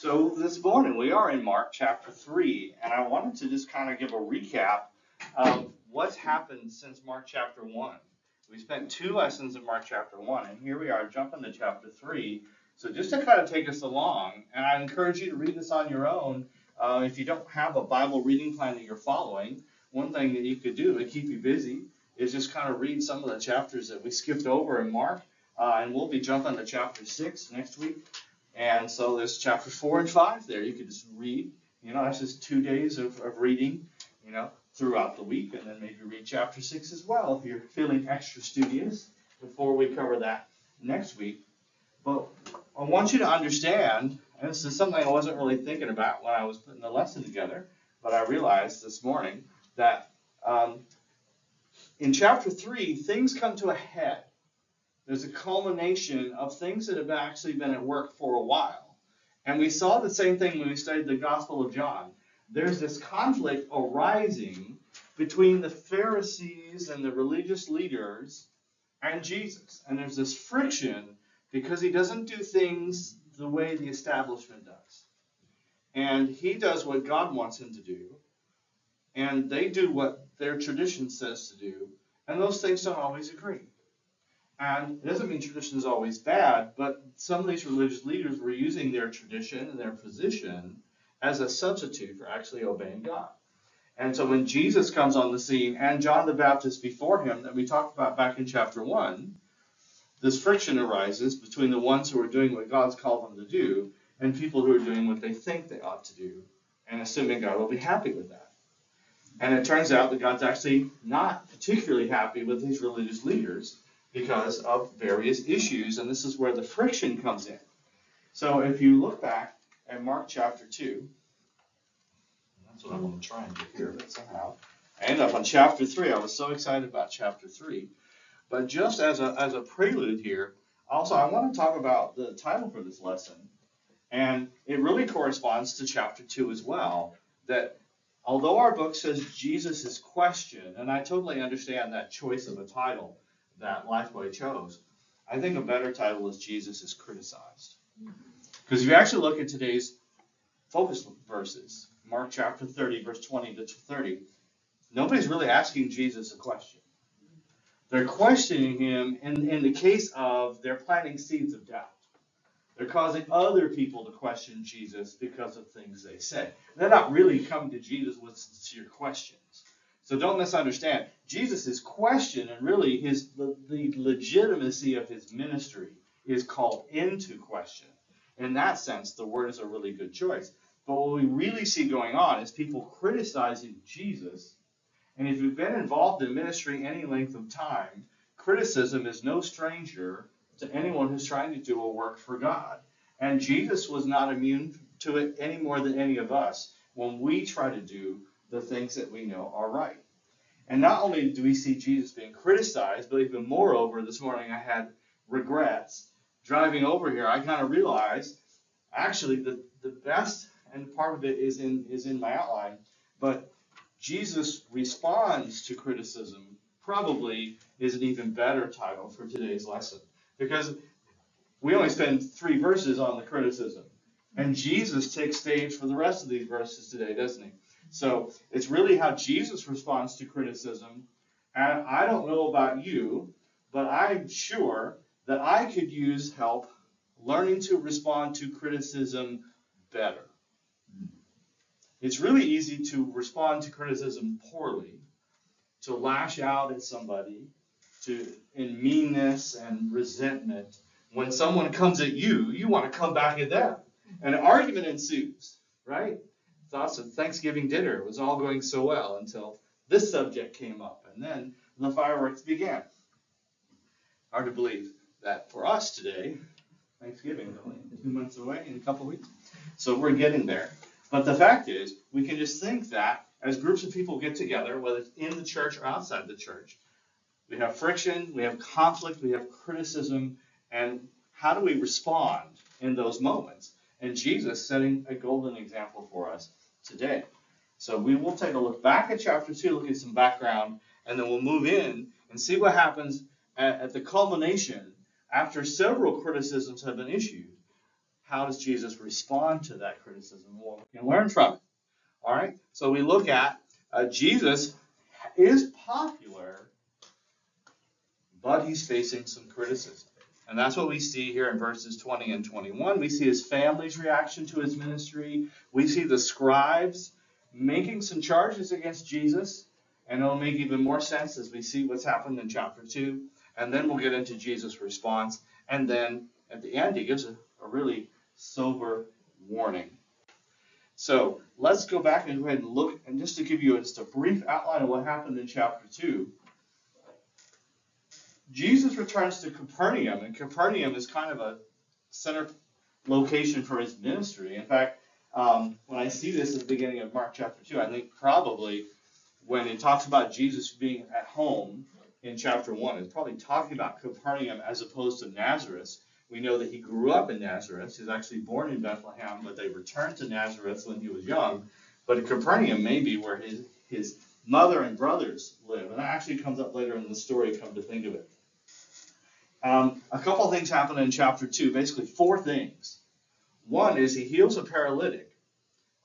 So this morning we are in Mark chapter 3, and I wanted to just kind of give a recap of what's happened since Mark chapter 1. We spent two lessons in Mark chapter 1, and here we are jumping to chapter 3. So just to kind of take us along, and I encourage you to read this on your own. Uh, if you don't have a Bible reading plan that you're following, one thing that you could do to keep you busy is just kind of read some of the chapters that we skipped over in Mark, uh, and we'll be jumping to chapter 6 next week. And so there's chapter four and five there. You could just read. You know, that's just two days of, of reading, you know, throughout the week. And then maybe read chapter six as well if you're feeling extra studious before we cover that next week. But I want you to understand, and this is something I wasn't really thinking about when I was putting the lesson together, but I realized this morning that um, in chapter three, things come to a head there's a culmination of things that have actually been at work for a while. And we saw the same thing when we studied the Gospel of John. There's this conflict arising between the Pharisees and the religious leaders and Jesus. And there's this friction because he doesn't do things the way the establishment does. And he does what God wants him to do. And they do what their tradition says to do. And those things don't always agree. And it doesn't mean tradition is always bad, but some of these religious leaders were using their tradition and their position as a substitute for actually obeying God. And so when Jesus comes on the scene and John the Baptist before him, that we talked about back in chapter 1, this friction arises between the ones who are doing what God's called them to do and people who are doing what they think they ought to do, and assuming God will be happy with that. And it turns out that God's actually not particularly happy with these religious leaders because of various issues, and this is where the friction comes in. So if you look back at Mark chapter 2, that's what I'm going to try and do here, but somehow I end up on chapter 3. I was so excited about chapter 3. But just as a, as a prelude here, also I want to talk about the title for this lesson. And it really corresponds to chapter 2 as well. That although our book says Jesus is questioned, and I totally understand that choice of a title, that Lifeway chose. I think a better title is Jesus is criticized. Mm-hmm. Because if you actually look at today's focus verses, Mark chapter 30, verse 20 to 30, nobody's really asking Jesus a question. They're questioning him in, in the case of they're planting seeds of doubt. They're causing other people to question Jesus because of things they say. They're not really coming to Jesus with sincere questions. So don't misunderstand. Jesus' question and really his the, the legitimacy of his ministry is called into question. In that sense, the word is a really good choice. But what we really see going on is people criticizing Jesus. And if you've been involved in ministry any length of time, criticism is no stranger to anyone who's trying to do a work for God. And Jesus was not immune to it any more than any of us when we try to do the things that we know are right. And not only do we see Jesus being criticized, but even moreover, this morning I had regrets. Driving over here, I kind of realized actually the, the best and part of it is in is in my outline, but Jesus responds to criticism probably is an even better title for today's lesson. Because we only spend three verses on the criticism. And Jesus takes stage for the rest of these verses today, doesn't he? So it's really how Jesus responds to criticism. And I don't know about you, but I'm sure that I could use help learning to respond to criticism better. It's really easy to respond to criticism poorly, to lash out at somebody, to in meanness and resentment. When someone comes at you, you want to come back at them. And an argument ensues, right? Thoughts of Thanksgiving dinner. It was all going so well until this subject came up, and then the fireworks began. Hard to believe that for us today, Thanksgiving is only two months away in a couple weeks. So we're getting there. But the fact is, we can just think that as groups of people get together, whether it's in the church or outside the church, we have friction, we have conflict, we have criticism, and how do we respond in those moments? And Jesus setting a golden example for us today. So we will take a look back at chapter 2, look at some background, and then we'll move in and see what happens at, at the culmination after several criticisms have been issued. how does Jesus respond to that criticism? Well, we can learn from it. All right? So we look at uh, Jesus is popular, but he's facing some criticism. And that's what we see here in verses 20 and 21. We see his family's reaction to his ministry. We see the scribes making some charges against Jesus. And it'll make even more sense as we see what's happened in chapter 2. And then we'll get into Jesus' response. And then at the end, he gives a, a really sober warning. So let's go back and go ahead and look, and just to give you just a brief outline of what happened in chapter 2. Jesus returns to Capernaum, and Capernaum is kind of a center location for his ministry. In fact, um, when I see this at the beginning of Mark chapter 2, I think probably when it talks about Jesus being at home in chapter 1, it's probably talking about Capernaum as opposed to Nazareth, we know that he grew up in Nazareth. He was actually born in Bethlehem, but they returned to Nazareth when he was young. But Capernaum may be where his, his mother and brothers live. And that actually comes up later in the story, come to think of it. Um, a couple of things happen in chapter 2, basically four things. One is he heals a paralytic,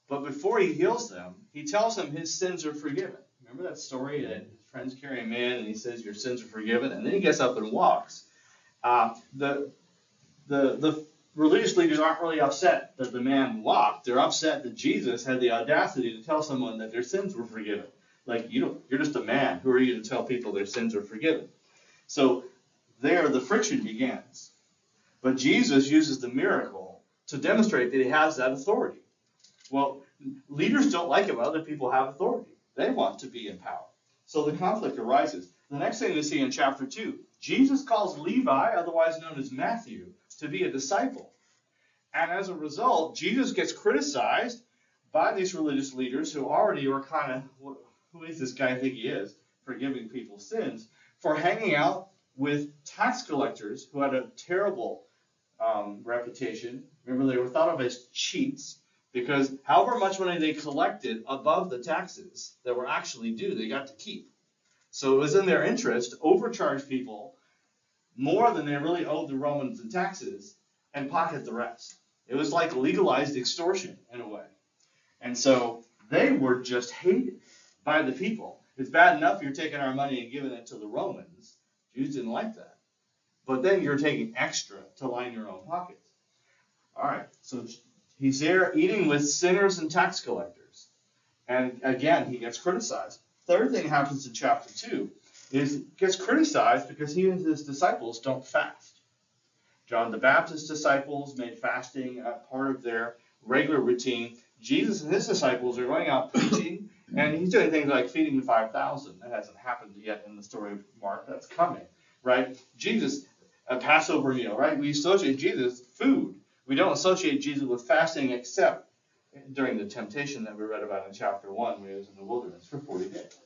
but before he heals them, he tells them his sins are forgiven. Remember that story that his friends carry him in and he says, Your sins are forgiven? And then he gets up and walks. Uh, the the, the religious leaders aren't really upset that the man walked. They're upset that Jesus had the audacity to tell someone that their sins were forgiven. Like you don't, you're just a man. Who are you to tell people their sins are forgiven? So there, the friction begins. But Jesus uses the miracle to demonstrate that he has that authority. Well, leaders don't like it when other people have authority. They want to be in power. So the conflict arises. The next thing we see in chapter 2, Jesus calls Levi, otherwise known as Matthew, to be a disciple. And as a result, Jesus gets criticized by these religious leaders who already are kind of, who is this guy I think he is, forgiving people's sins, for hanging out with tax collectors who had a terrible um, reputation. Remember, they were thought of as cheats because however much money they collected above the taxes that were actually due, they got to keep. So it was in their interest to overcharge people more than they really owed the Romans in taxes and pocket the rest. It was like legalized extortion in a way. And so they were just hated by the people. It's bad enough you're taking our money and giving it to the Romans. Jews didn't like that. But then you're taking extra to line your own pockets. All right, so he's there eating with sinners and tax collectors. And again, he gets criticized. Third thing happens in chapter 2 is gets criticized because he and his disciples don't fast. John the Baptist's disciples made fasting a part of their regular routine. Jesus and his disciples are going out preaching, and he's doing things like feeding the 5,000. That hasn't happened yet in the story of Mark. That's coming, right? Jesus, a Passover meal, right? We associate Jesus food. We don't associate Jesus with fasting except during the temptation that we read about in chapter 1 when he was in the wilderness for 40 days.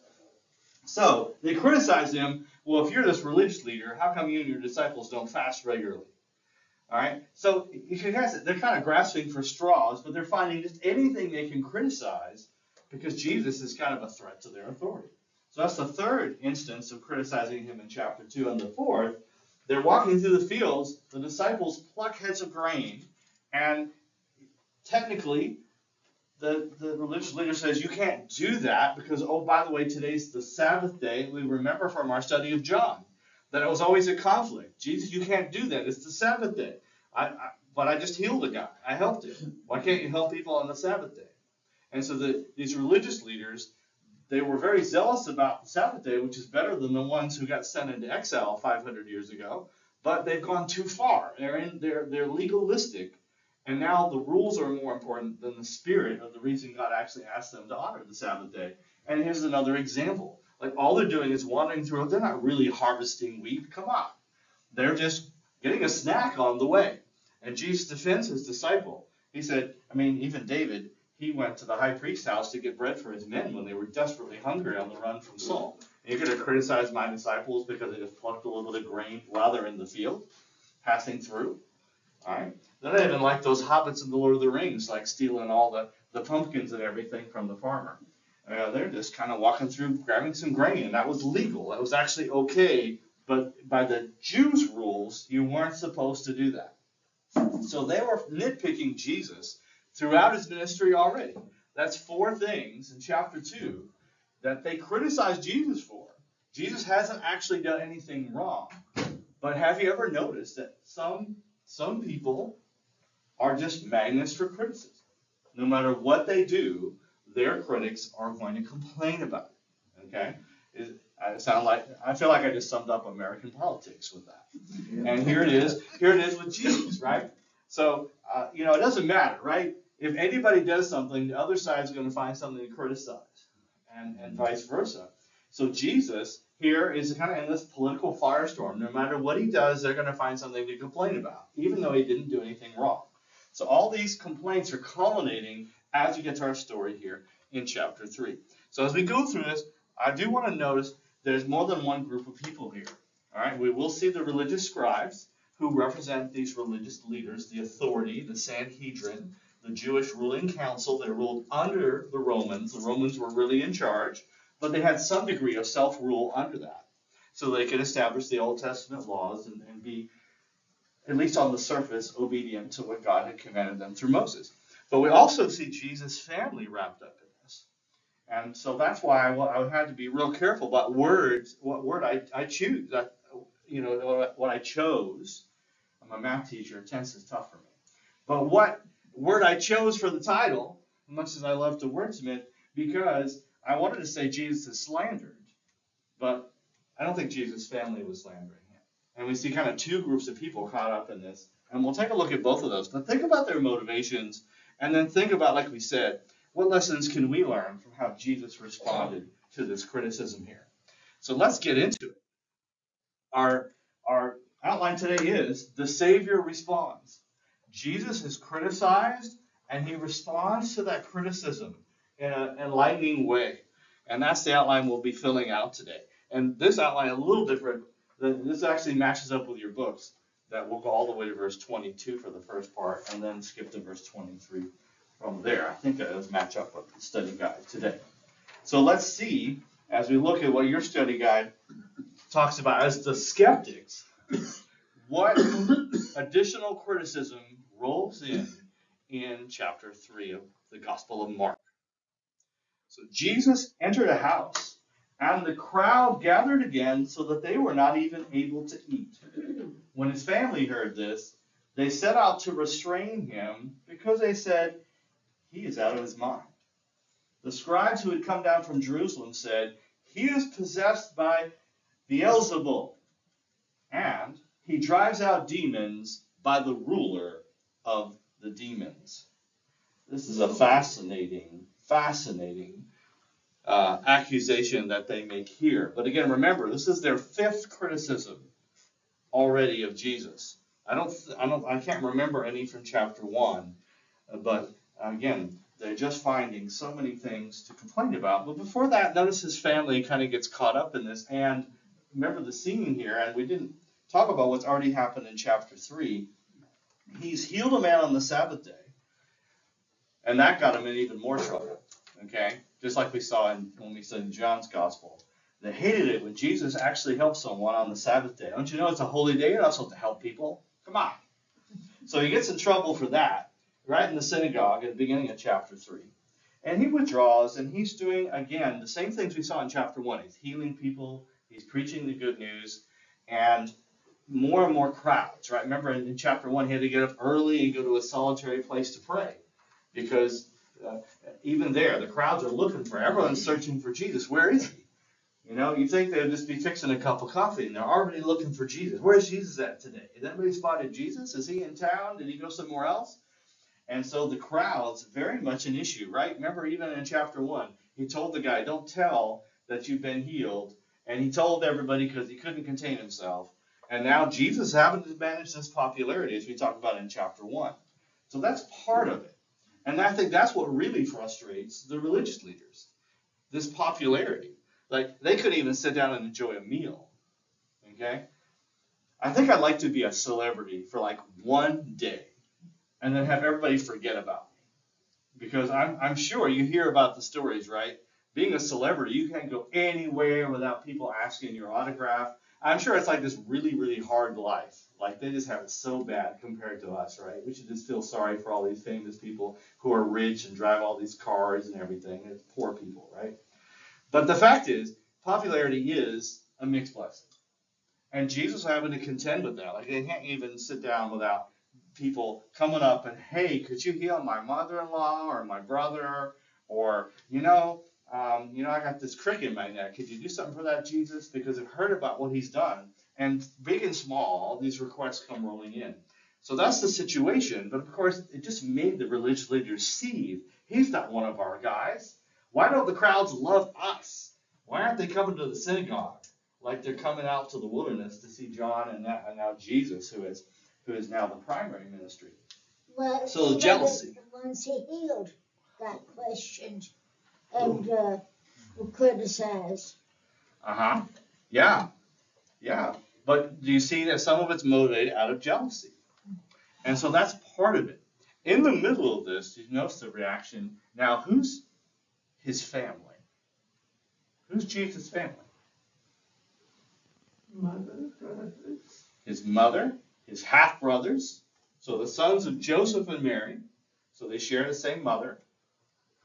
So they criticize him. Well, if you're this religious leader, how come you and your disciples don't fast regularly? All right. So you guess they're kind of grasping for straws, but they're finding just anything they can criticize because Jesus is kind of a threat to their authority. So that's the third instance of criticizing him in chapter two. And the fourth, they're walking through the fields. The disciples pluck heads of grain, and technically the, the religious leader says you can't do that because, oh, by the way, today's the Sabbath day. We remember from our study of John that it was always a conflict. Jesus, you can't do that. It's the Sabbath day. I, I, but I just healed a guy. I helped him. Why can't you help people on the Sabbath day? And so the, these religious leaders, they were very zealous about the Sabbath day, which is better than the ones who got sent into exile 500 years ago. But they've gone too far. They're in, they're they're legalistic and now the rules are more important than the spirit of the reason God actually asked them to honor the Sabbath day. And here's another example. Like all they're doing is wandering through, they're not really harvesting wheat. Come on. They're just getting a snack on the way. And Jesus defends his disciple. He said, I mean, even David, he went to the high priest's house to get bread for his men when they were desperately hungry on the run from Saul. And you're going to criticize my disciples because they just plucked a little bit of grain while they're in the field, passing through. All right. They're not even like those hobbits in the Lord of the Rings, like stealing all the, the pumpkins and everything from the farmer. Uh, they're just kind of walking through, grabbing some grain, and that was legal. That was actually okay, but by the Jews' rules, you weren't supposed to do that. So they were nitpicking Jesus throughout his ministry already. That's four things in chapter 2 that they criticize Jesus for. Jesus hasn't actually done anything wrong. But have you ever noticed that some some people are just magnets for criticism? No matter what they do, their critics are going to complain about it. Okay? It, I sound like I feel like I just summed up American politics with that. And here it is. Here it is with Jesus, right? So uh, you know, it doesn't matter, right? If anybody does something, the other side is going to find something to criticize, and and vice versa. So Jesus here is kind of in this political firestorm. No matter what he does, they're going to find something to complain about, even though he didn't do anything wrong. So all these complaints are culminating as we get to our story here in chapter 3. So as we go through this, I do want to notice there's more than one group of people here. All right, we will see the religious scribes who represent these religious leaders, the authority, the Sanhedrin, the Jewish ruling council. They ruled under the Romans. The Romans were really in charge, but they had some degree of self rule under that. So they could establish the Old Testament laws and, and be at least on the surface, obedient to what God had commanded them through Moses. But we also see Jesus' family wrapped up in this. And so that's why I, I had to be real careful about words, what word I, I choose, you know, what I chose. I'm a math teacher, tense is tough for me. But what word I chose for the title, much as I love to wordsmith, because I wanted to say Jesus is slandered, but I don't think Jesus' family was slandering. Him. And we see kind of two groups of people caught up in this. And we'll take a look at both of those. But think about their motivations and then think about, like we said, what lessons can we learn from how Jesus responded to this criticism here? So let's get into it. Our, our outline today is the Savior responds. Jesus is criticized and he responds to that criticism in an enlightening way. And that's the outline we'll be filling out today. And this outline a little different this actually matches up with your books. That we'll go all the way to verse 22 for the first part, and then skip to verse 23 from there. I think that does match up with the study guide today. So let's see, as we look at what your study guide talks about as the skeptics, what additional criticism rolls in in chapter 3 of the Gospel of Mark. So Jesus entered a house and the crowd gathered again so that they were not even able to eat. When his family heard this, they set out to restrain him because they said, He is out of his mind. The scribes who had come down from Jerusalem said, He is possessed by Beelzebul, and he drives out demons by the ruler of the demons. This is a fascinating, fascinating uh, accusation that they make here. But again, remember, this is their fifth criticism already of Jesus. I don't, I don't, I can't remember any from chapter one, but again, they're just finding so many things to complain about. But before that, notice his family kind of gets caught up in this. And remember the scene here, and we didn't talk about what's already happened in chapter three. He's healed a man on the Sabbath day, and that got him in even more trouble. Okay, just like we saw in, when we said in John's Gospel. They hated it when Jesus actually helped someone on the Sabbath day. Don't you know it's a holy day? You're not supposed to help people. Come on. So he gets in trouble for that, right in the synagogue at the beginning of chapter 3. And he withdraws, and he's doing, again, the same things we saw in chapter 1. He's healing people, he's preaching the good news, and more and more crowds, right? Remember in, in chapter 1, he had to get up early and go to a solitary place to pray because uh, even there, the crowds are looking for. Everyone's searching for Jesus. Where is he? You know, you think they'd just be fixing a cup of coffee, and they're already looking for Jesus. Where's Jesus at today? Has anybody spotted Jesus? Is he in town? Did he go somewhere else? And so the crowds, very much an issue, right? Remember, even in chapter one, he told the guy, "Don't tell that you've been healed," and he told everybody because he couldn't contain himself. And now Jesus having to manage this popularity, as we talked about in chapter one. So that's part of it. And I think that's what really frustrates the religious leaders this popularity. Like, they couldn't even sit down and enjoy a meal. Okay? I think I'd like to be a celebrity for like one day and then have everybody forget about me. Because I'm, I'm sure you hear about the stories, right? Being a celebrity, you can't go anywhere without people asking your autograph. I'm sure it's like this really, really hard life, Like they just have it so bad compared to us, right? We should just feel sorry for all these famous people who are rich and drive all these cars and everything. It's poor people, right? But the fact is, popularity is a mixed blessing. And Jesus having to contend with that. Like they can't even sit down without people coming up and, hey, could you heal my mother-in-law or my brother? Or, you know, um, you know, I got this crick in my neck. Could you do something for that, Jesus? Because I've heard about what he's done. And big and small, all these requests come rolling in. So that's the situation. But of course, it just made the religious leaders see he's not one of our guys. Why don't the crowds love us? Why aren't they coming to the synagogue like they're coming out to the wilderness to see John and now, and now Jesus, who is who is now the primary ministry? Well, So jealousy. The ones he healed got questioned and uh, were criticized. Uh huh. Yeah. Yeah. But do you see that some of it's motivated out of jealousy? And so that's part of it. In the middle of this, you notice the reaction. Now, who's his family? Who's Jesus' family? Mother, brothers, His mother, his half brothers. So the sons of Joseph and Mary. So they share the same mother.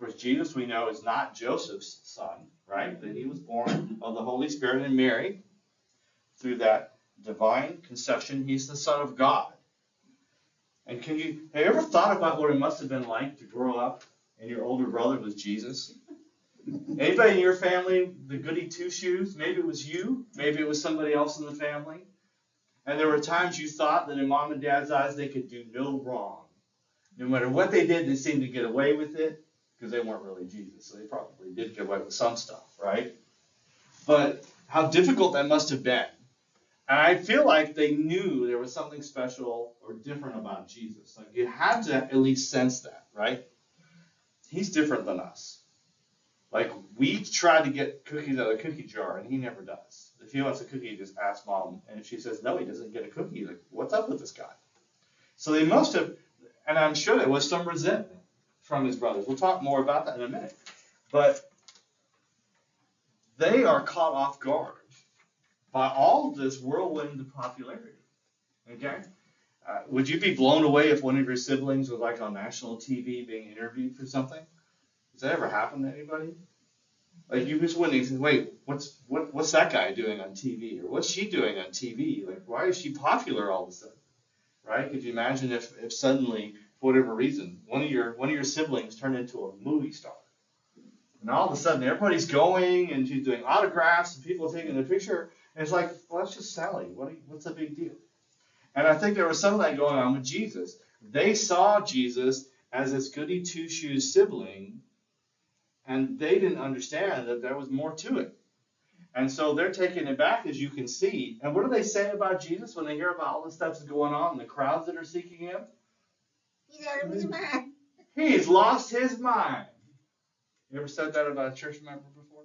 Course, Jesus, we know, is not Joseph's son, right? That he was born of the Holy Spirit and Mary. Through that divine conception, he's the Son of God. And can you have you ever thought about what it must have been like to grow up and your older brother was Jesus? Anybody in your family, the goody two shoes? Maybe it was you, maybe it was somebody else in the family. And there were times you thought that in mom and dad's eyes they could do no wrong. No matter what they did, they seemed to get away with it because they weren't really Jesus. So they probably did get away with some stuff, right? But how difficult that must have been. And I feel like they knew there was something special or different about Jesus. Like you had to at least sense that, right? He's different than us. Like we try to get cookies out of the cookie jar, and he never does. If he wants a cookie, just asks mom, and if she says no, he doesn't get a cookie. Like what's up with this guy? So they must have, and I'm sure there was some resentment from his brothers. We'll talk more about that in a minute. But they are caught off guard by all this whirlwind of popularity. Okay? Uh, would you be blown away if one of your siblings was like on national TV being interviewed for something? Does that ever happen to anybody? Like you just wouldn't say, wait, what's what what's that guy doing on TV or what's she doing on TV? Like why is she popular all of a sudden? Right? Could you imagine if, if suddenly, for whatever reason, one of your one of your siblings turned into a movie star? And all of a sudden everybody's going and she's doing autographs and people are taking a picture. And it's like, well, that's just Sally. What what's the big deal? And I think there was some of that going on with Jesus. They saw Jesus as this goody two shoes sibling, and they didn't understand that there was more to it. And so they're taking it back, as you can see. And what do they say about Jesus when they hear about all the stuff that's going on and the crowds that are seeking him? He's out of his mind. He's lost his mind. You ever said that about a church member before?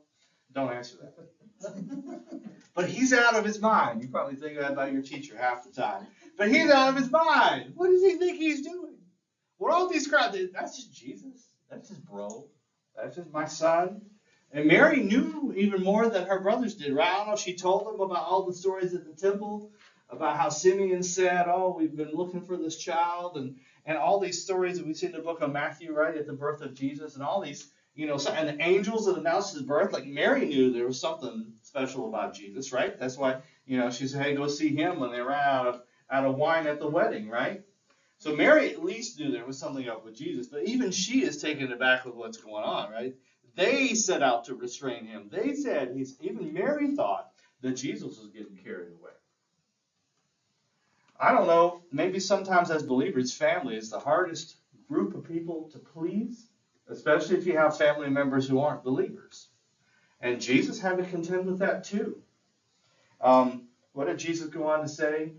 Don't answer that. But he's out of his mind. You probably think that about your teacher half the time. But he's out of his mind. What does he think he's doing? What all these crowds? That's just Jesus. That's his bro. That's just my son. And Mary knew even more than her brothers did, right? I don't know if she told them about all the stories at the temple, about how Simeon said, Oh, we've been looking for this child, and, and all these stories that we see in the book of Matthew, right, at the birth of Jesus, and all these, you know, and the angels that announced his birth. Like Mary knew there was something special about Jesus, right? That's why, you know, she said, Hey, go see him when they ran out of, out of wine at the wedding, right? So Mary at least knew there was something up with Jesus, but even she is taken aback with what's going on, right? They set out to restrain him. They said he's even Mary thought that Jesus was getting carried away. I don't know, maybe sometimes as believers, family is the hardest group of people to please, especially if you have family members who aren't believers. And Jesus had to contend with that too. Um, what did Jesus go on to say?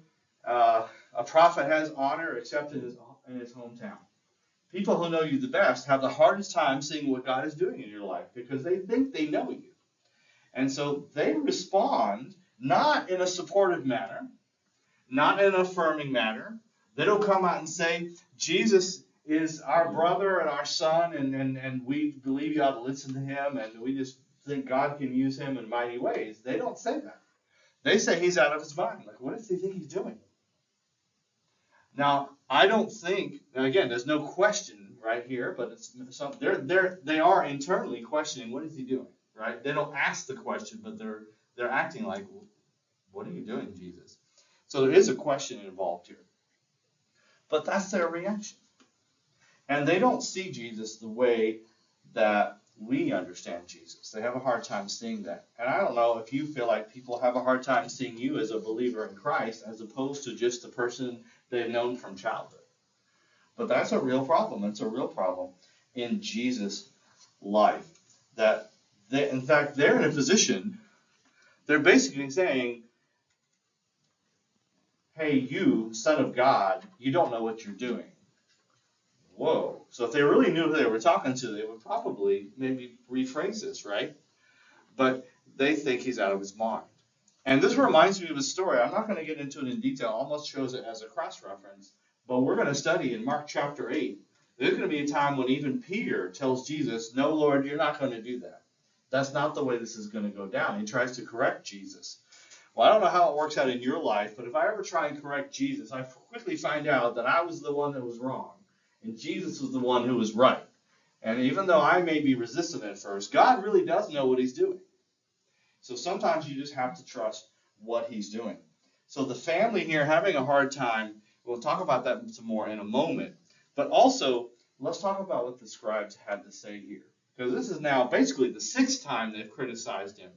Uh, a prophet has honor except in his, in his hometown. People who know you the best have the hardest time seeing what God is doing in your life because they think they know you. And so they respond not in a supportive manner, not in an affirming manner. They don't come out and say, Jesus is our brother and our son, and, and, and we believe you ought to listen to him, and we just think God can use him in mighty ways. They don't say that. They say he's out of his mind. Like, what does he think he's doing? Now, I don't think, again, there's no question right here, but it's some, they're, they're, they are internally questioning what is he doing, right? They don't ask the question, but they're, they're acting like, what are you doing, Jesus? So there is a question involved here. But that's their reaction. And they don't see Jesus the way that we understand Jesus. They have a hard time seeing that. And I don't know if you feel like people have a hard time seeing you as a believer in Christ as opposed to just the person they've known from childhood. But that's a real problem. It's a real problem in Jesus' life. That they, in fact, they're in a position, they're basically saying, hey, you, son of God, you don't know what you're doing. Whoa. So if they really knew who they were talking to, they would probably maybe rephrase this, right? But they think he's out of his mind. And this reminds me of a story. I'm not going to get into it in detail. Almost chose it as a cross reference. But we're going to study in Mark chapter 8. There's going to be a time when even Peter tells Jesus, No, Lord, you're not going to do that. That's not the way this is going to go down. He tries to correct Jesus. Well, I don't know how it works out in your life, but if I ever try and correct Jesus, I quickly find out that I was the one that was wrong, and Jesus was the one who was right. And even though I may be resistant at first, God really does know what He's doing. So sometimes you just have to trust what He's doing. So the family here having a hard time, we'll talk about that some more in a moment. But also, let's talk about what the scribes had to say here. Because this is now basically the sixth time they've criticized him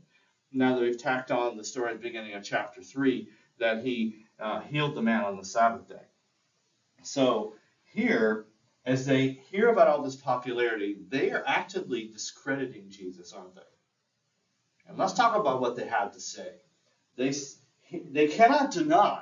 now that we've tacked on the story at the beginning of chapter 3 that he uh, healed the man on the Sabbath day. So here, as they hear about all this popularity, they are actively discrediting Jesus, aren't they? And let's talk about what they have to say. They, they cannot deny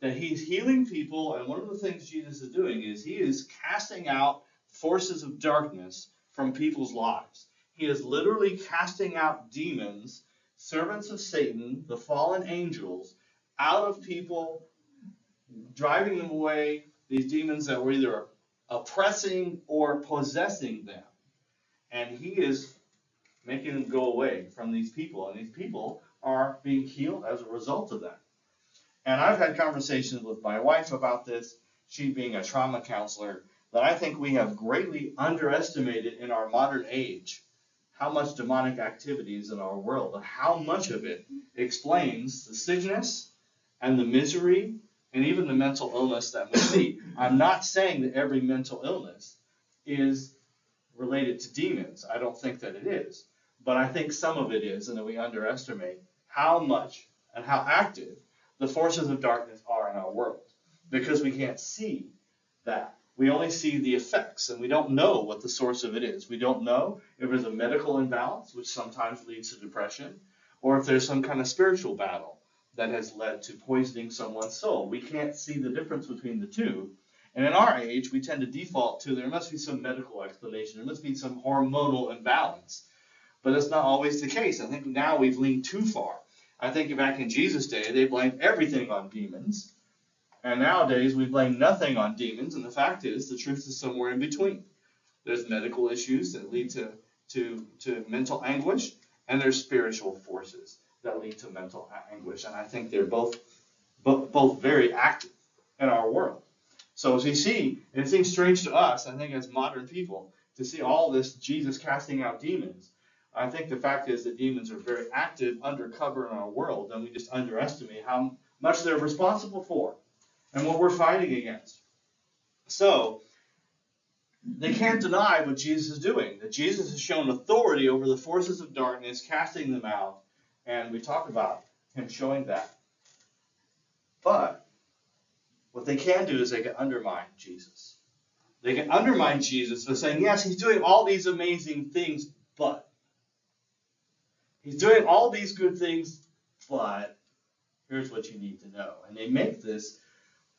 that he's healing people, and one of the things Jesus is doing is he is casting out forces of darkness from people's lives. He is literally casting out demons servants of Satan, the fallen angels, out of people, driving them away, these demons that were either oppressing or possessing them. And he is making them go away from these people. And these people are being healed as a result of that. And I've had conversations with my wife about this, she being a trauma counselor, that I think we have greatly underestimated in our modern age how much demonic activity is in our world and how much of it explains the sickness and the misery and even the mental illness that we see. I'm not saying that every mental illness is related to demons. I don't think that it is. But I think some of it is, and that we underestimate how much and how active the forces of darkness are in our world because we can't see that we only see the effects and we don't know what the source of it is. We don't know if there's a medical imbalance, which sometimes leads to depression, or if there's some kind of spiritual battle that has led to poisoning someone's soul. We can't see the difference between the two. And in our age, we tend to default to there must be some medical explanation, there must be some hormonal imbalance. But that's not always the case. I think now we've leaned too far. I think back in Jesus' day, they blamed everything on demons and nowadays we blame nothing on demons, and the fact is the truth is somewhere in between. There's medical issues that lead to, to, to mental anguish, and there's spiritual forces that lead to mental anguish. And I think they're both, both, both very active in our world. So as we see, it seems strange to us, I think, as modern people, to see all this Jesus casting out demons. I think the fact is that demons are very active undercover in our world, and we just underestimate how much they're responsible for and what we're fighting against. So, they can't deny what Jesus is doing, that Jesus has shown authority over the forces of darkness, casting them out, and we talk about him showing that. But what they can do is they can undermine Jesus. They can undermine Jesus by saying, yes, he's doing all these amazing things, but he's doing all these good things, but here's what you need to know. And they make this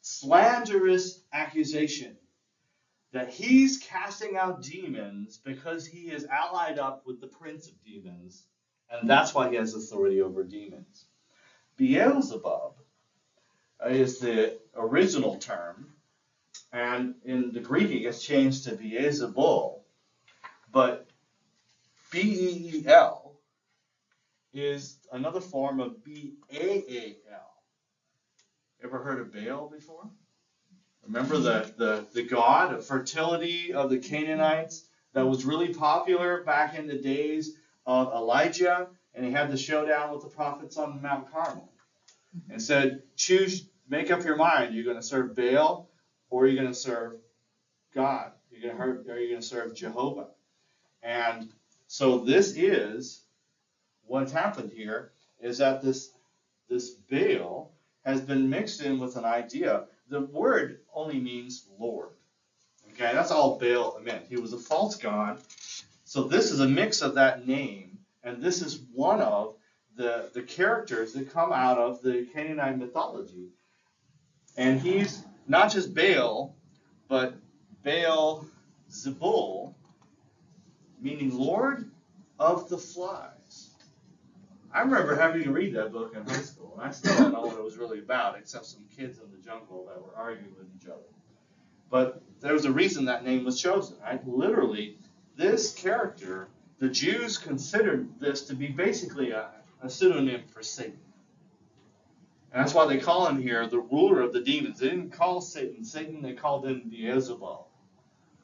slanderous accusation that he's casting out demons because he is allied up with the prince of demons, and that's why he has authority over demons. Beelzebub is the original term, and in the Greek it gets changed to Beelzebul, but B E E L is another form of B A A L. Ever heard of Baal before? Remember the, the, the god of fertility of the Canaanites that was really popular back in the days of Elijah, and he had the showdown with the prophets on Mount Carmel. And said, choose, make up your mind. You're going to serve Baal or you're going to serve God. You're going to hurt, or you're going to serve Jehovah. And so this is what's happened here is that this this Baal has been mixed in with an idea. The word only means Lord. Okay, that's all Baal meant. He was a false god. So this is a mix of that name, and this is one of the, the characters that come out of the Canaanite mythology. And he's not just Baal, but Baal Zebub, meaning Lord of the Flies. I remember having to read that book in high school, and I still don't know what it was really about, except some kids in the jungle that were arguing with each other. But there was a reason that name was chosen. Right? Literally, this character, the Jews considered this to be basically a, a pseudonym for Satan. And that's why they call him here the ruler of the demons. They didn't call Satan Satan, they called him Beelzebub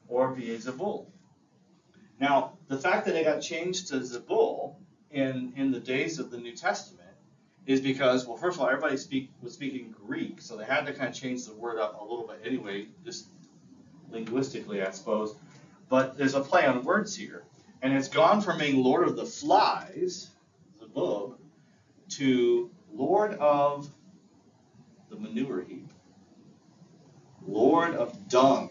or Beelzebul. Now, the fact that it got changed to Zebul in, in the days of the New Testament is because, well, first of all, everybody speak, was speaking Greek, so they had to kind of change the word up a little bit anyway, just linguistically, I suppose. But there's a play on words here. And it's gone from being Lord of the Flies, Zebub, to Lord of the manure heap, Lord of dung,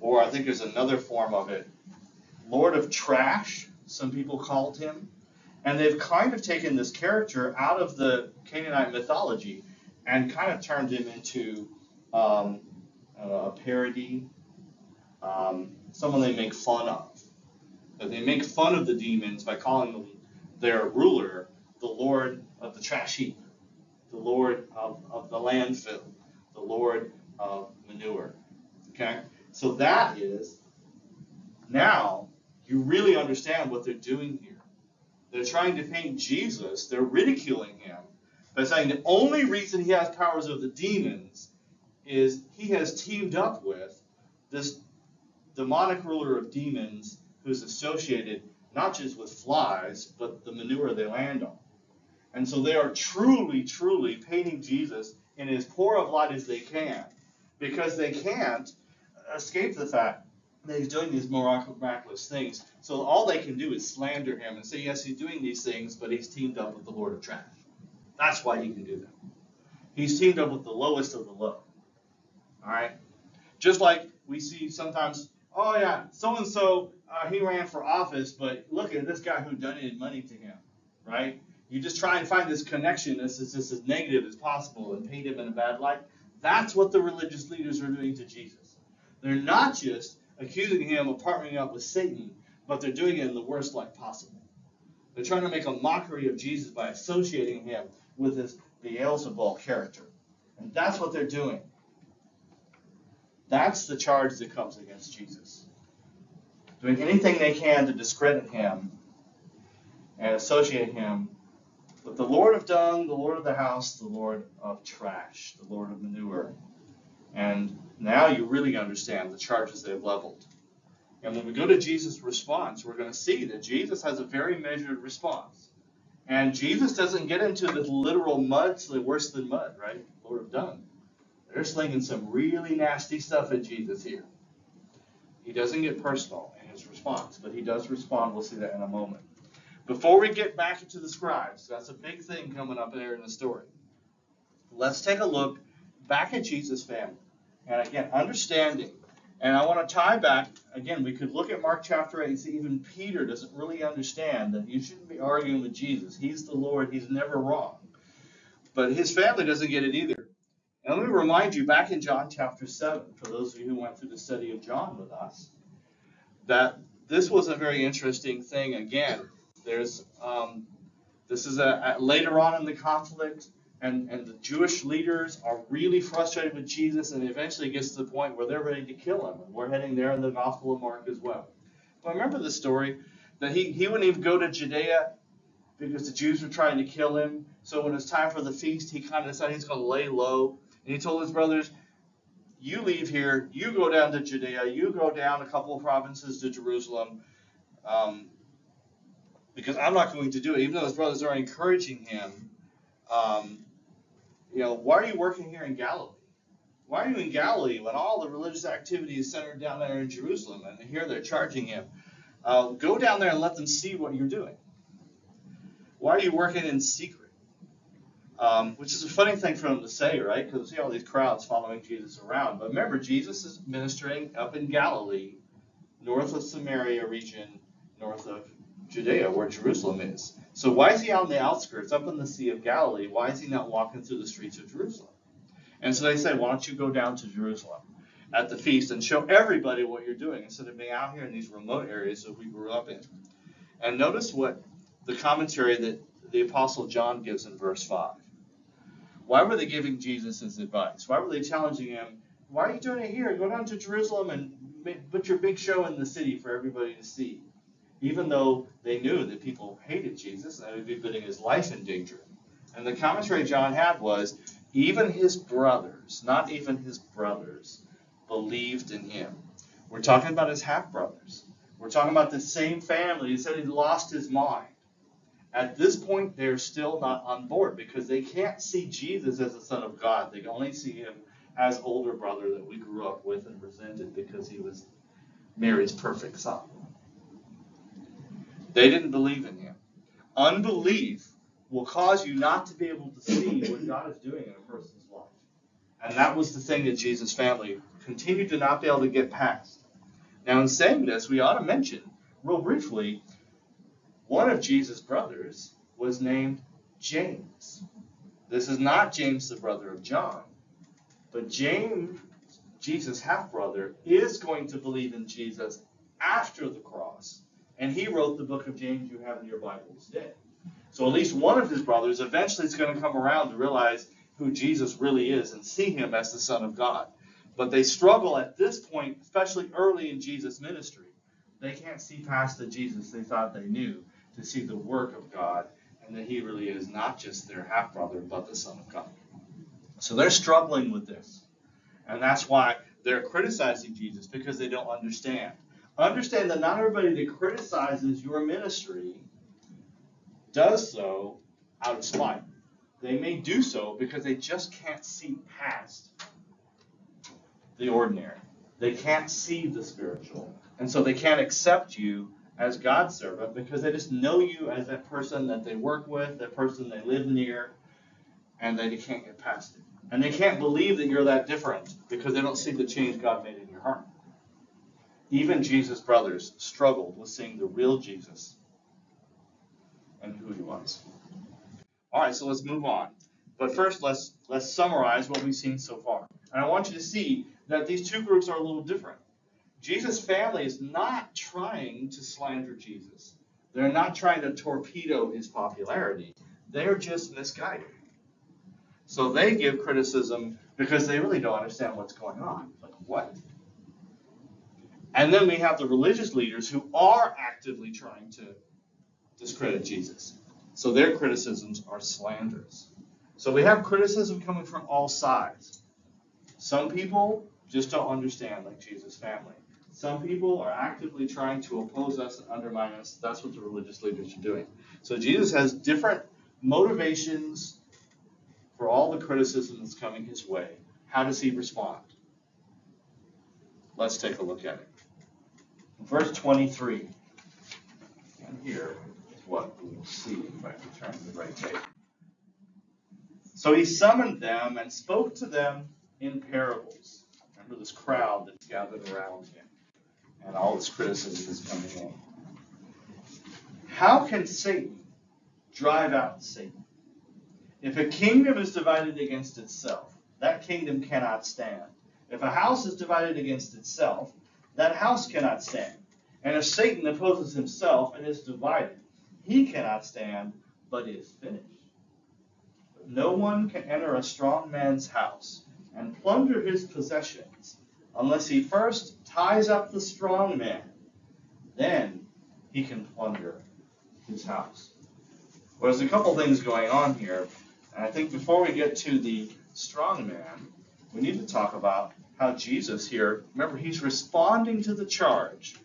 or I think there's another form of it, Lord of trash, some people called him. And they've kind of taken this character out of the Canaanite mythology and kind of turned him into um, a parody, um, someone they make fun of. That they make fun of the demons by calling them their ruler the Lord of the trash heap, the Lord of, of the landfill, the Lord of manure. Okay? So that is now you really understand what they're doing here. They're trying to paint Jesus, they're ridiculing him by saying the only reason he has powers over the demons is he has teamed up with this demonic ruler of demons who's associated not just with flies, but the manure they land on. And so they are truly, truly painting Jesus in as poor of light as they can because they can't escape the fact that he's doing these miraculous things. So all they can do is slander him and say, yes, he's doing these things, but he's teamed up with the Lord of Trash. That's why he can do that. He's teamed up with the lowest of the low. All right? Just like we see sometimes, oh yeah, so and so, he ran for office, but look at this guy who donated money to him, right? You just try and find this connection that's just as negative as possible and paint him in a bad light. That's what the religious leaders are doing to Jesus. They're not just accusing him of partnering up with Satan, but they're doing it in the worst light possible. They're trying to make a mockery of Jesus by associating him with this Beelzebul character. And that's what they're doing. That's the charge that comes against Jesus. Doing anything they can to discredit him and associate him with the Lord of dung, the Lord of the house, the Lord of trash, the Lord of manure. And now you really understand the charges they've leveled. And when we go to Jesus' response, we're going to see that Jesus has a very measured response. And Jesus doesn't get into the literal mud, so worse than mud, right? Lord of dung. They're slinging some really nasty stuff at Jesus here. He doesn't get personal in his response, but he does respond. We'll see that in a moment. Before we get back into the scribes, that's a big thing coming up there in the story. Let's take a look back at Jesus' family. And again, understanding. And I want to tie back, again, we could look at Mark chapter 8 and see even Peter doesn't really understand that you shouldn't be arguing with Jesus. He's the Lord, he's never wrong. But his family doesn't get it either. And let me remind you, back in John chapter 7, for those of you who went through the study of John with us, that this was a very interesting thing. Again, there's um, this is a, a, later on in the conflict, and, and the Jewish leaders are really frustrated with Jesus, and eventually gets to the point where they're ready to kill him. And we're heading there in the Gospel of Mark as well. But remember the story that he, he wouldn't even go to Judea because the Jews were trying to kill him. So when it was time for the feast, he kind of decided he's going to lay low and he told his brothers, you leave here, you go down to Judea, you go down a couple of provinces to Jerusalem, um, because I'm not going to do it. Even though his brothers are encouraging him, um, you know, why are you working here in Galilee? Why are you in Galilee when all the religious activity is centered down there in Jerusalem? And here they're charging him. Uh, go down there and let them see what you're doing. Why are you working in secret? Um, which is a funny thing for him to say, right? Because see all these crowds following Jesus around. But remember, Jesus is ministering up in Galilee, north of Samaria region, north of Judea, where Jerusalem is. So why is he out on the outskirts, up in the Sea of Galilee? Why is he not walking through the streets of Jerusalem? And so they said, why don't you go down to Jerusalem at the feast and show everybody what you're doing instead of being out here in these remote areas that we grew up in. And notice what the commentary that the Apostle John gives in verse 5. Why were they giving Jesus his advice? Why were they challenging him? Why are you doing it here? Go down to Jerusalem and put your big show in the city for everybody to see. Even though they knew that people hated Jesus and they would be putting his life in danger. And the commentary John had was even his brothers, not even his brothers, believed in him. We're talking about his half brothers. We're talking about the same family. He said he lost his mind. At this point, they're still not on board because they can't see Jesus as the Son of God. They can only see him as older brother that we grew up with and resented because he was Mary's perfect son. They didn't believe in him. Unbelief will cause you not to be able to see what God is doing in a person's life. And that was the thing that Jesus' family continued to not be able to get past. Now, in saying this, we ought to mention, real briefly, one of Jesus' brothers was named James. This is not James, the brother of John, but James, Jesus' half brother, is going to believe in Jesus after the cross. And he wrote the book of James you have in your Bibles today. So at least one of his brothers eventually is going to come around to realize who Jesus really is and see him as the Son of God. But they struggle at this point, especially early in Jesus' ministry. They can't see past the Jesus they thought they knew to see the work of God and that he really is not just their half brother, but the Son of God. So they're struggling with this. And that's why they're criticizing Jesus because they don't understand. Understand that not everybody that criticizes your ministry does so out of spite. They may do so because they just can't see past the ordinary. They can't see the spiritual. And so they can't accept you as God's servant because they just know you as that person that they work with, that person they live near, and they can't get past it. And they can't believe that you're that different because they don't see the change God made. Even Jesus' brothers struggled with seeing the real Jesus and who he was. All right, so let's move on. But first, let's let's summarize what we've seen so far. And I want you to see that these two groups are a little different. Jesus' family is not trying to slander Jesus. They're not trying to torpedo his popularity. They're just misguided. So they give criticism because they really don't understand what's going on. Like, what? And then we have the religious leaders who are actively trying to discredit Jesus. So their criticisms are slanders. So we have criticism coming from all sides. Some people just don't understand, like Jesus' family. Some people are actively trying to oppose us and undermine us. That's what the religious leaders are doing. So Jesus has different motivations for all the criticism that's coming his way. How does he respond? Let's take a look at it. Verse 23. And here is what we will see if I can turn to the right page. So he summoned them and spoke to them in parables. Remember this crowd that's gathered around him and all this criticism is coming in. How can Satan drive out Satan? If a kingdom is divided against itself, that kingdom cannot stand. If a house is divided against itself, that house cannot stand. And if Satan opposes himself and is divided, he cannot stand, but is finished. No one can enter a strong man's house and plunder his possessions unless he first ties up the strong man. Then he can plunder his house. Well, there's a couple things going on here. And I think before we get to the strong man, we need to talk about how Jesus here, remember, he's responding to the charge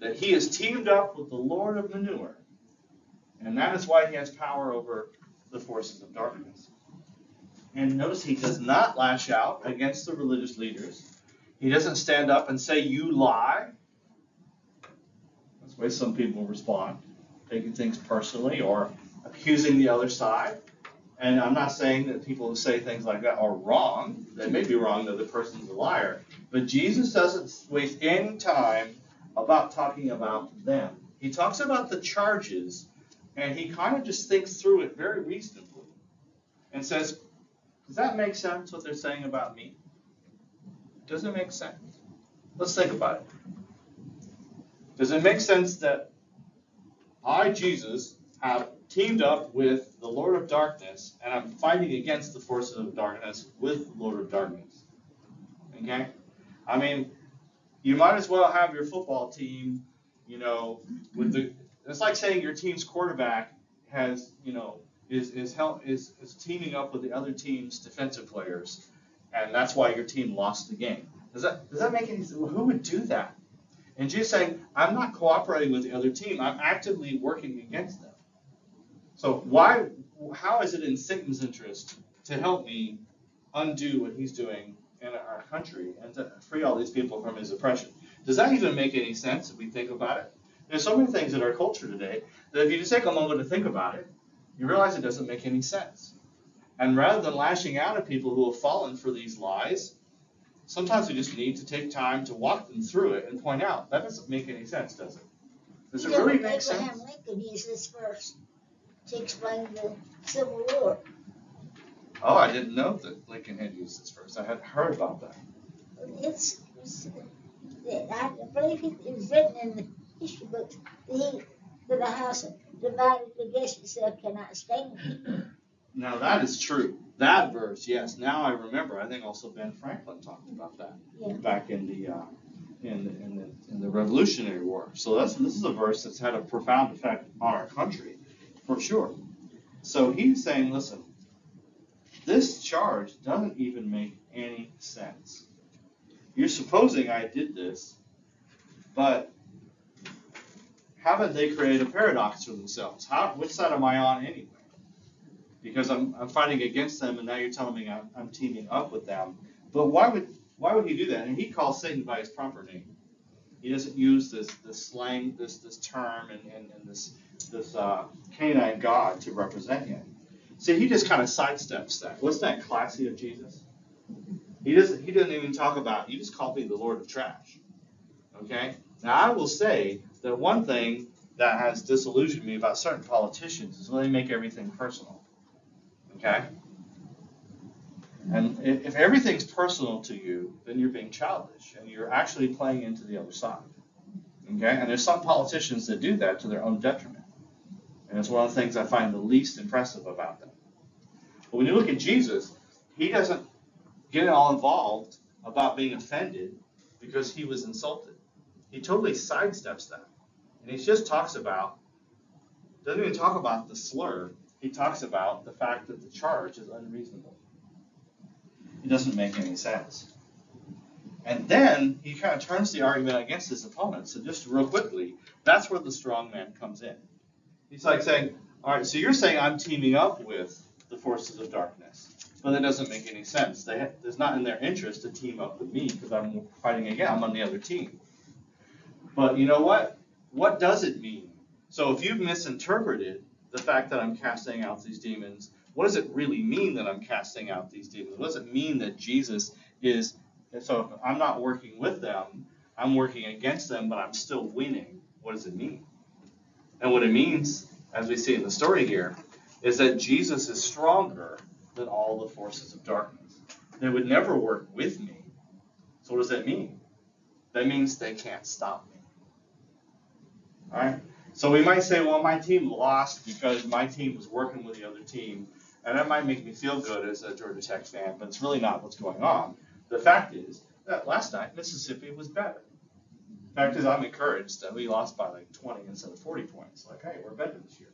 that he has teamed up with the Lord of manure. And that is why he has power over the forces of darkness. And notice he does not lash out against the religious leaders. He doesn't stand up and say, You lie. That's the way some people respond, taking things personally or accusing the other side. And I'm not saying that people who say things like that are wrong. They may be wrong that the person's a liar. But Jesus doesn't waste any time about talking about them. He talks about the charges, and he kind of just thinks through it very reasonably and says, Does that make sense what they're saying about me? Does it make sense? Let's think about it. Does it make sense that I, Jesus, have teamed up with the Lord of Darkness, and I'm fighting against the forces of darkness with the Lord of Darkness. Okay? I mean, you might as well have your football team, you know, with the. It's like saying your team's quarterback has, you know, is is help is is teaming up with the other team's defensive players, and that's why your team lost the game. Does that does that make any sense? Who would do that? And Jesus saying, I'm not cooperating with the other team. I'm actively working against them. So why? How is it in Satan's interest to help me undo what he's doing in our country and to free all these people from his oppression? Does that even make any sense if we think about it? There's so many things in our culture today that if you just take a moment to think about it, you realize it doesn't make any sense. And rather than lashing out at people who have fallen for these lies, sometimes we just need to take time to walk them through it and point out that doesn't make any sense, does it? Does it really make Abraham sense? Lincoln used this verse to explain the Civil War. Oh, I didn't know that Lincoln had used this verse. I hadn't heard about that. It's, I believe it was written in the history books that the house divided against itself cannot stand. Now that is true. That verse, yes. Now I remember. I think also Ben Franklin talked about that Yeah. back in the uh, in the, in the in the Revolutionary War. So that's this is a verse that's had a profound effect on our country, for sure. So he's saying, listen, this charge doesn't even make any sense. You're supposing I did this, but haven't they created a paradox for themselves? How which side am I on anyway? because I'm, I'm fighting against them, and now you're telling me I'm, I'm teaming up with them. But why would why would he do that? And he calls Satan by his proper name. He doesn't use this this slang, this this term, and, and, and this this uh, canine god to represent him. See, he just kind of sidesteps that. Wasn't that classy of Jesus? He doesn't he doesn't even talk about you just called me the Lord of Trash. Okay? Now I will say that one thing that has disillusioned me about certain politicians is when they make everything personal. Okay? And if everything's personal to you, then you're being childish and you're actually playing into the other side. Okay? And there's some politicians that do that to their own detriment. And it's one of the things I find the least impressive about them. But when you look at Jesus, he doesn't get all involved about being offended because he was insulted. He totally sidesteps that. And he just talks about, doesn't even talk about the slur, he talks about the fact that the charge is unreasonable. It doesn't make any sense. And then he kind of turns the argument against his opponent. So just real quickly, that's where the strong man comes in. He's like saying, all right, so you're saying I'm teaming up with the forces of darkness, but that doesn't make any sense. They it's not in their interest to team up with me because I'm fighting again. I'm on the other team. But you know what? What does it mean? So if you've misinterpreted the fact that I'm casting out these demons, what does it really mean that I'm casting out these demons? What does it mean that Jesus is? So I'm not working with them, I'm working against them, but I'm still winning. What does it mean? And what it means, as we see in the story here, is that Jesus is stronger than all the forces of darkness. They would never work with me. So what does that mean? That means they can't stop me. All right? So we might say, well, my team lost because my team was working with the other team, and that might make me feel good as a Georgia Tech fan, but it's really not what's going on. The fact is that last night Mississippi was better. Fact is, I'm encouraged that we lost by like 20 instead of 40 points. Like, hey, we're better this year.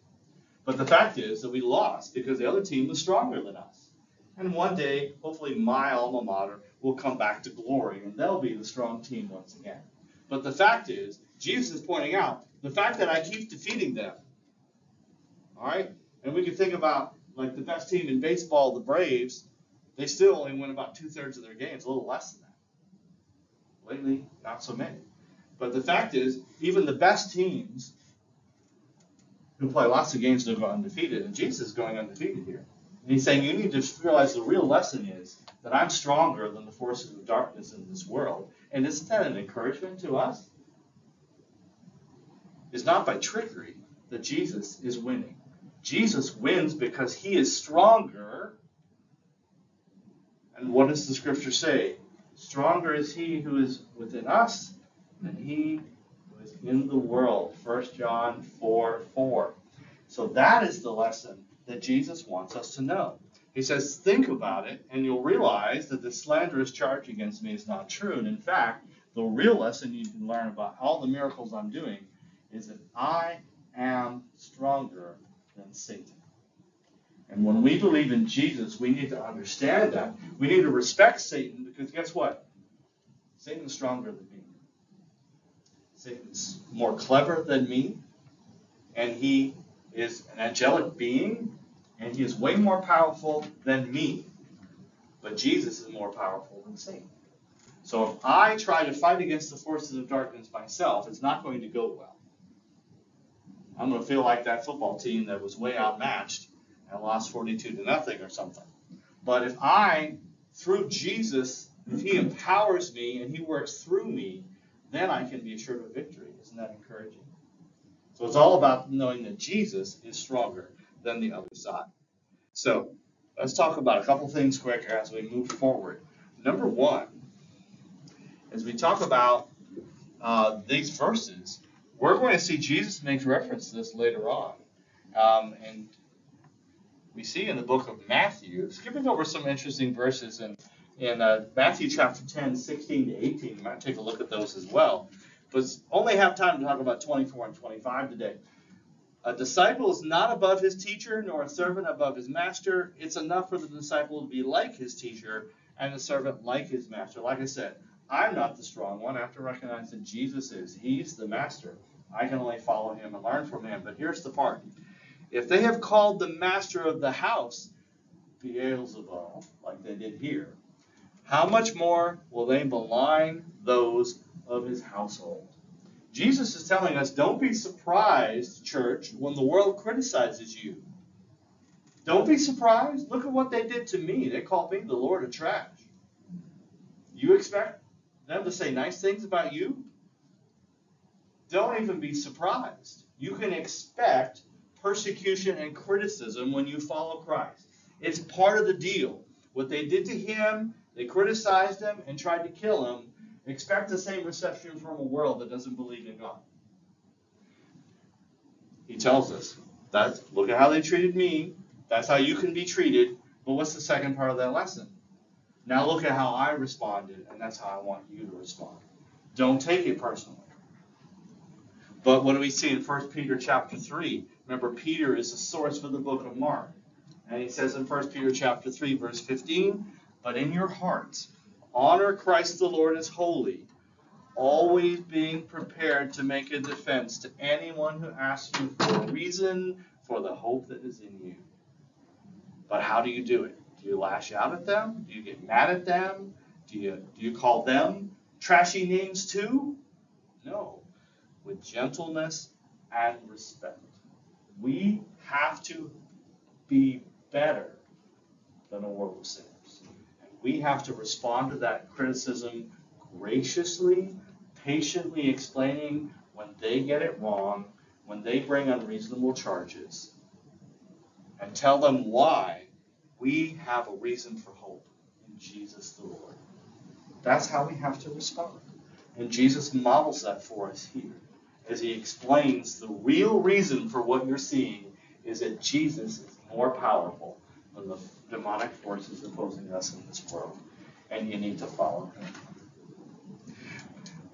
But the fact is that we lost because the other team was stronger than us. And one day, hopefully, my alma mater will come back to glory, and they'll be the strong team once again. But the fact is, Jesus is pointing out the fact that I keep defeating them. All right? And we can think about like the best team in baseball, the Braves, they still only win about two thirds of their games, a little less than that. Lately, not so many. But the fact is, even the best teams who play lots of games don't go undefeated, and Jesus is going undefeated here. And he's saying you need to realize the real lesson is that I'm stronger than the forces of darkness in this world. And isn't that an encouragement to us? It's not by trickery that Jesus is winning. Jesus wins because he is stronger. And what does the scripture say? Stronger is he who is within us than he was in the world. 1 John 4 4. So that is the lesson that Jesus wants us to know. He says, Think about it, and you'll realize that the slanderous charge against me is not true. And in fact, the real lesson you can learn about all the miracles I'm doing is that I am stronger than Satan. And when we believe in Jesus, we need to understand that. We need to respect Satan because guess what? Satan's stronger than me. Satan's more clever than me, and he is an angelic being, and he is way more powerful than me. But Jesus is more powerful than Satan. So if I try to fight against the forces of darkness myself, it's not going to go well. I'm going to feel like that football team that was way outmatched and lost 42 to nothing or something. But if I, through Jesus, if he empowers me and he works through me, then I can be assured of victory. Isn't that encouraging? So it's all about knowing that Jesus is stronger than the other side. So let's talk about a couple things quick as we move forward. Number one, as we talk about uh, these verses, we're going to see Jesus makes reference to this later on. Um, and we see in the book of Matthew, skipping over some interesting verses in, in uh, Matthew chapter 10, 16 to 18. You might take a look at those as well but only have time to talk about 24 and 25 today. A disciple is not above his teacher, nor a servant above his master. It's enough for the disciple to be like his teacher and the servant like his master. Like I said, I'm not the strong one. I have to recognize that Jesus is. He's the master. I can only follow him and learn from him. But here's the part. If they have called the master of the house Beelzebul, like they did here, how much more will they malign those of his household. Jesus is telling us don't be surprised, church, when the world criticizes you. Don't be surprised. Look at what they did to me. They called me the Lord of Trash. You expect them to say nice things about you? Don't even be surprised. You can expect persecution and criticism when you follow Christ. It's part of the deal. What they did to him, they criticized him and tried to kill him. Expect the same reception from a world that doesn't believe in God. He tells us that look at how they treated me. That's how you can be treated. But what's the second part of that lesson? Now look at how I responded, and that's how I want you to respond. Don't take it personally. But what do we see in 1 Peter chapter 3? Remember, Peter is the source for the book of Mark. And he says in 1 Peter chapter 3, verse 15, But in your hearts Honor Christ the Lord as holy, always being prepared to make a defense to anyone who asks you for a reason for the hope that is in you. But how do you do it? Do you lash out at them? Do you get mad at them? Do you, do you call them trashy names too? No. With gentleness and respect. We have to be better than a world of sin we have to respond to that criticism graciously, patiently explaining when they get it wrong, when they bring unreasonable charges, and tell them why we have a reason for hope in Jesus the Lord. That's how we have to respond. And Jesus models that for us here as he explains the real reason for what you're seeing is that Jesus is more powerful than the demonic forces opposing us in this world, and you need to follow him.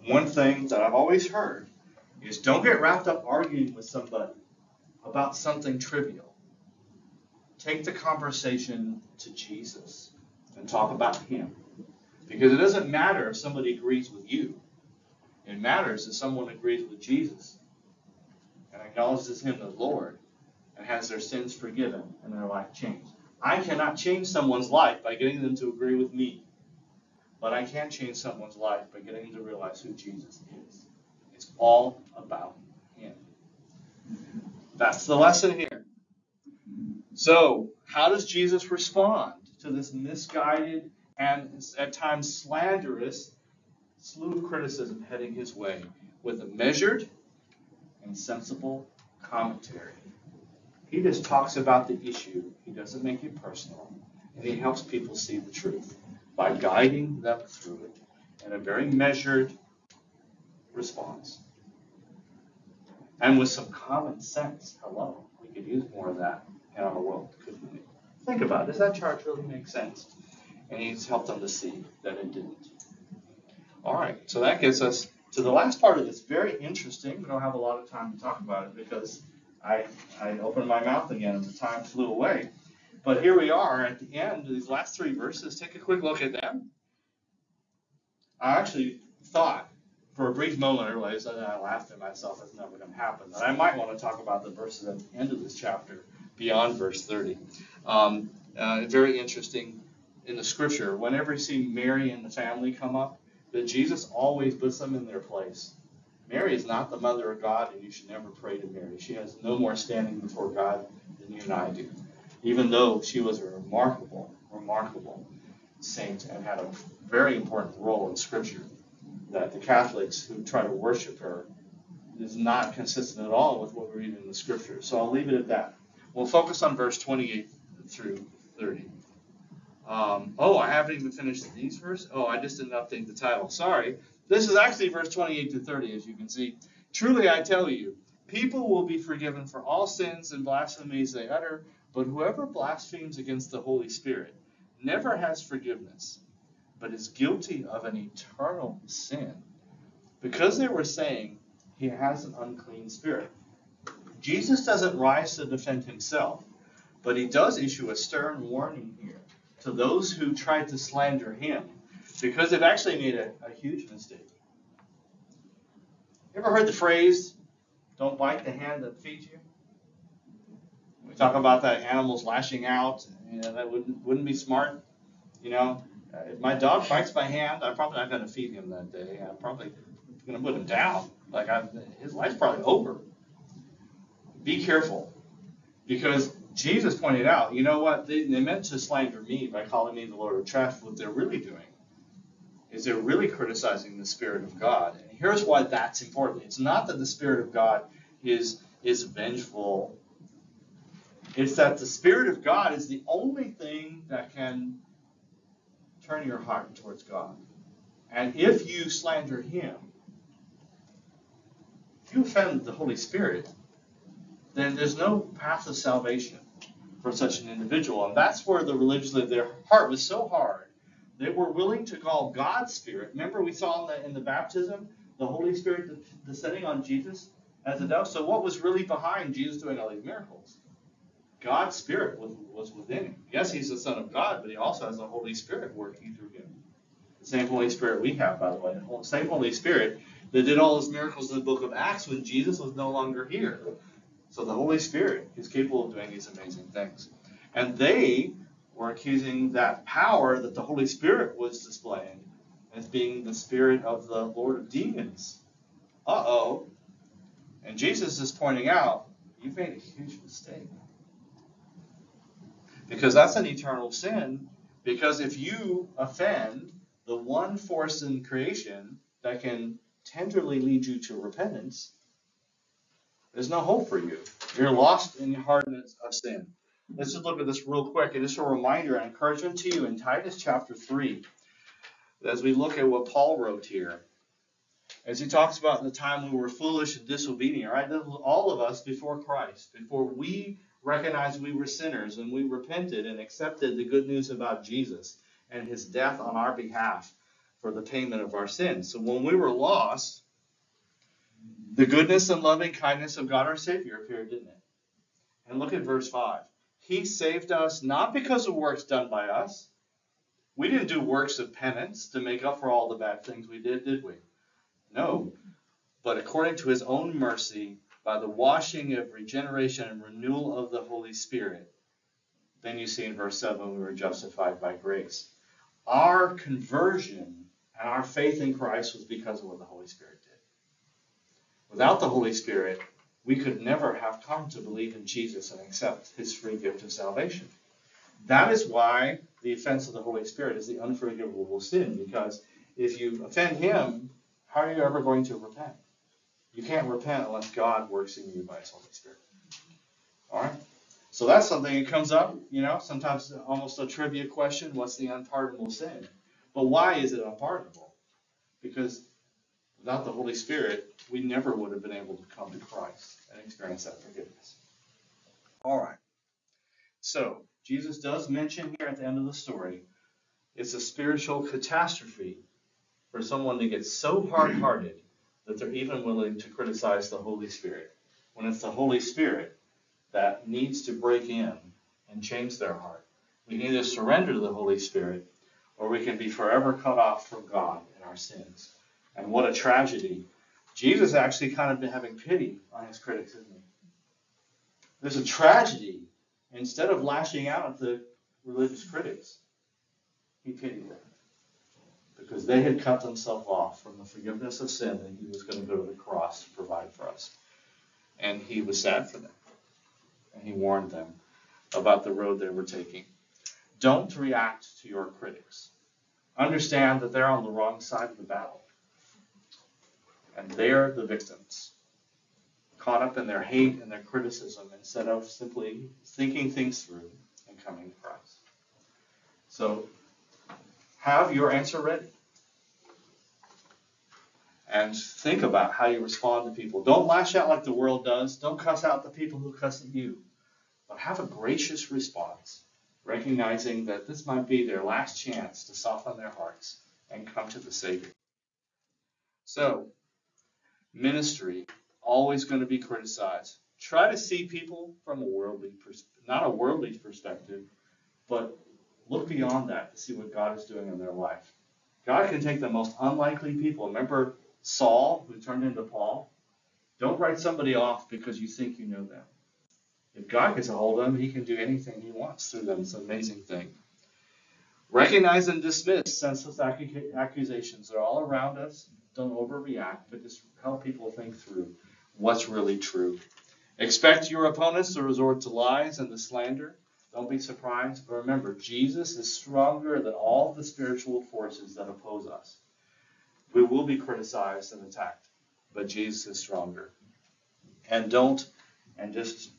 One thing that I've always heard is don't get wrapped up arguing with somebody about something trivial. Take the conversation to Jesus and talk about him. Because it doesn't matter if somebody agrees with you. It matters if someone agrees with Jesus and acknowledges him as Lord and has their sins forgiven and their life changed. I cannot change someone's life by getting them to agree with me. But I can change someone's life by getting them to realize who Jesus is. It's all about him. That's the lesson here. So, how does Jesus respond to this misguided and at times slanderous slew of criticism heading his way with a measured and sensible commentary? He just talks about the issue, he doesn't make it personal, and he helps people see the truth by guiding them through it in a very measured response. And with some common sense. Hello, we could use more of that in our world, couldn't we? Think about it. Does that charge really make sense? And he's helped them to see that it didn't. All right, so that gets us to the last part of this. Very interesting. We don't have a lot of time to talk about it because I, I opened my mouth again and the time flew away. But here we are at the end of these last three verses. Take a quick look at them. I actually thought for a brief moment, I realized that I laughed at myself. That's never going to happen. That I might want to talk about the verses at the end of this chapter, beyond verse 30. Um, uh, very interesting in the scripture. Whenever you see Mary and the family come up, that Jesus always puts them in their place. Mary is not the mother of God, and you should never pray to Mary. She has no more standing before God than you and I do, even though she was a remarkable, remarkable saint and had a very important role in Scripture. That the Catholics who try to worship her is not consistent at all with what we read in the Scripture. So I'll leave it at that. We'll focus on verse 28 through 30. Um, oh, I haven't even finished these verses. Oh, I just didn't update the title. Sorry. This is actually verse 28 to 30, as you can see. Truly I tell you, people will be forgiven for all sins and blasphemies they utter, but whoever blasphemes against the Holy Spirit never has forgiveness, but is guilty of an eternal sin. Because they were saying he has an unclean spirit. Jesus doesn't rise to defend himself, but he does issue a stern warning here to those who tried to slander him because they've actually made a, a huge mistake. You ever heard the phrase, don't bite the hand that feeds you? We talk about that animals lashing out. You know, that wouldn't, wouldn't be smart. You know, if my dog bites my hand, I'm probably not going to feed him that day. I'm probably going to put him down. Like I, his life's probably over. Be careful, because Jesus pointed out, you know what? They, they meant to slander me by calling me the Lord of Trash. What they're really doing is they're really criticizing the Spirit of God. And here's why that's important. It's not that the Spirit of God is is vengeful. It's that the Spirit of God is the only thing that can turn your heart towards God. And if you slander Him, if you offend the Holy Spirit, then there's no path of salvation for such an individual. And that's where the religious. Their heart was so hard. They were willing to call God's Spirit. Remember, we saw in the, in the baptism the Holy Spirit descending on Jesus as a dove. So, what was really behind Jesus doing all these miracles? God's Spirit was, was within him. Yes, he's the Son of God, but he also has the Holy Spirit working through him. The same Holy Spirit we have, by the way. The same Holy Spirit that did all those miracles in the book of Acts when Jesus was no longer here. So the Holy Spirit is capable of doing these amazing things. And they were accusing that power that the Holy Spirit was displaying as being the spirit of the Lord of demons. Uh oh. And Jesus is pointing out, you've made a huge mistake. Because that's an eternal sin. Because if you offend the one force in creation that can tenderly lead you to repentance, there's no hope for you. You're lost in the hardness of sin. Let's just look at this real quick. And just a reminder and encouragement to you in Titus chapter 3, as we look at what Paul wrote here. As he talks about the time we were foolish and disobedient, right? All of us before Christ, before we recognized we were sinners and we repented and accepted the good news about Jesus and his death on our behalf for the payment of our sins. So when we were lost, the goodness and loving kindness of God our Savior appeared, didn't it? And look at verse 5. He saved us not because of works done by us, We didn't do works of penance to make up for all the bad things we did, did we? No. But according to his own mercy, by the washing of regeneration and renewal of the Holy Spirit, then you see in verse 7, we were justified by grace. Our conversion and our faith in Christ was because of what the Holy Spirit did. Without the Holy Spirit, we could never have come to believe in Jesus and accept his free gift of salvation. That is why the offense of the Holy Spirit is the unforgivable sin, because if you offend him, how are you ever going to repent? You can't repent unless God works in you by his Holy Spirit. All right? So that's something that comes up, you know, sometimes almost a trivia question what's the unpardonable sin? But why is it unpardonable? Because without the Holy Spirit, we never would have been able to come to Christ and experience that forgiveness. All right. So, Jesus does mention here at the end of the story it's a spiritual catastrophe for someone to get so hard hearted that they're even willing to criticize the Holy Spirit. When it's the Holy Spirit that needs to break in and change their heart. We can either surrender to the Holy Spirit or we can be forever cut off from God in our sins. And what a tragedy. Jesus actually kind of been having pity on his critics, isn't he? There's a tragedy. Instead of lashing out at the religious critics, he pitied them because they had cut themselves off from the forgiveness of sin and he was going to go to the cross to provide for us. And he was sad for them. And he warned them about the road they were taking. Don't react to your critics. Understand that they're on the wrong side of the battle. And they're the victims, caught up in their hate and their criticism instead of simply thinking things through and coming to Christ. So have your answer ready. And think about how you respond to people. Don't lash out like the world does. Don't cuss out the people who cuss at you. But have a gracious response, recognizing that this might be their last chance to soften their hearts and come to the Savior. So, ministry, always going to be criticized. Try to see people from a worldly, not a worldly perspective, but Look beyond that to see what God is doing in their life. God can take the most unlikely people. Remember Saul, who turned into Paul? Don't write somebody off because you think you know them. If God gets a hold of them, he can do anything he wants through them. It's an amazing thing. Recognize and dismiss senseless accusations. They're all around us. Don't overreact, but just help people think through what's really true. Expect your opponents to resort to lies and to slander. Don't be surprised. But remember, Jesus is stronger than all the spiritual forces that oppose us. We will be criticized and attacked, but Jesus is stronger. And don't, and just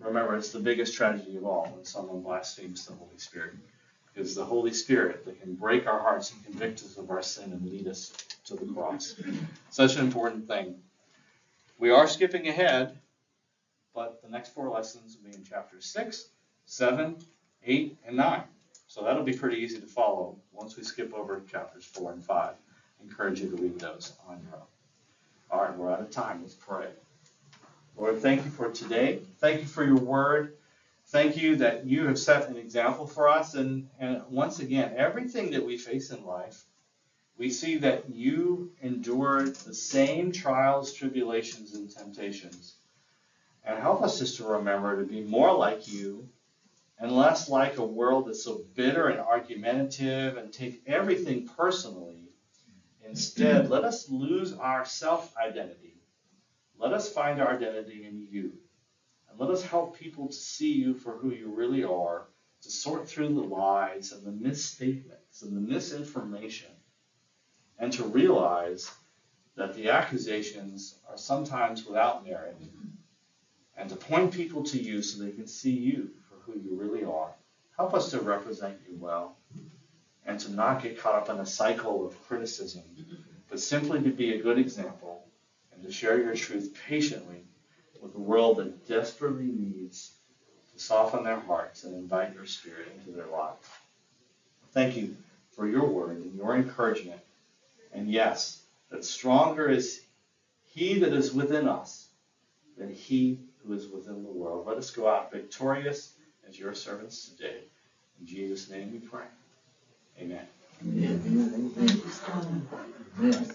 remember, it's the biggest tragedy of all when someone blasphemes the Holy Spirit. Because the Holy Spirit that can break our hearts and convict us of our sin and lead us to the cross. Such an important thing. We are skipping ahead, but the next four lessons will be in chapter 6 7, 8, and 9. So that'll be pretty easy to follow once we skip over chapters 4 and 5. I encourage you to read those on your own. All right, we're out of time. Let's pray. Lord, thank you for today. Thank you for your word. Thank you that you have set an example for us. And, and once again, everything that we face in life, we see that you endured the same trials, tribulations, and temptations. And help us just to remember to be more like you and less like a world that's so bitter and argumentative and take everything personally. Instead, let us lose our self identity. Let us find our identity in you. And let us help people to see you for who you really are, to sort through the lies and the misstatements and the misinformation, and to realize that the accusations are sometimes without merit, and to point people to you so they can see you for who you really are. Help us to represent you well and to not get caught up in a cycle of criticism, but simply to be a good example and to share your truth patiently with a world that desperately needs to soften their hearts and invite your spirit into their lives. Thank you for your word and your encouragement. And yes, that stronger is he that is within us than he who is within the world. Let us go out victorious as your servants today. In Jesus' name we pray. Amen. Amen. Thank you, Scott. Amen.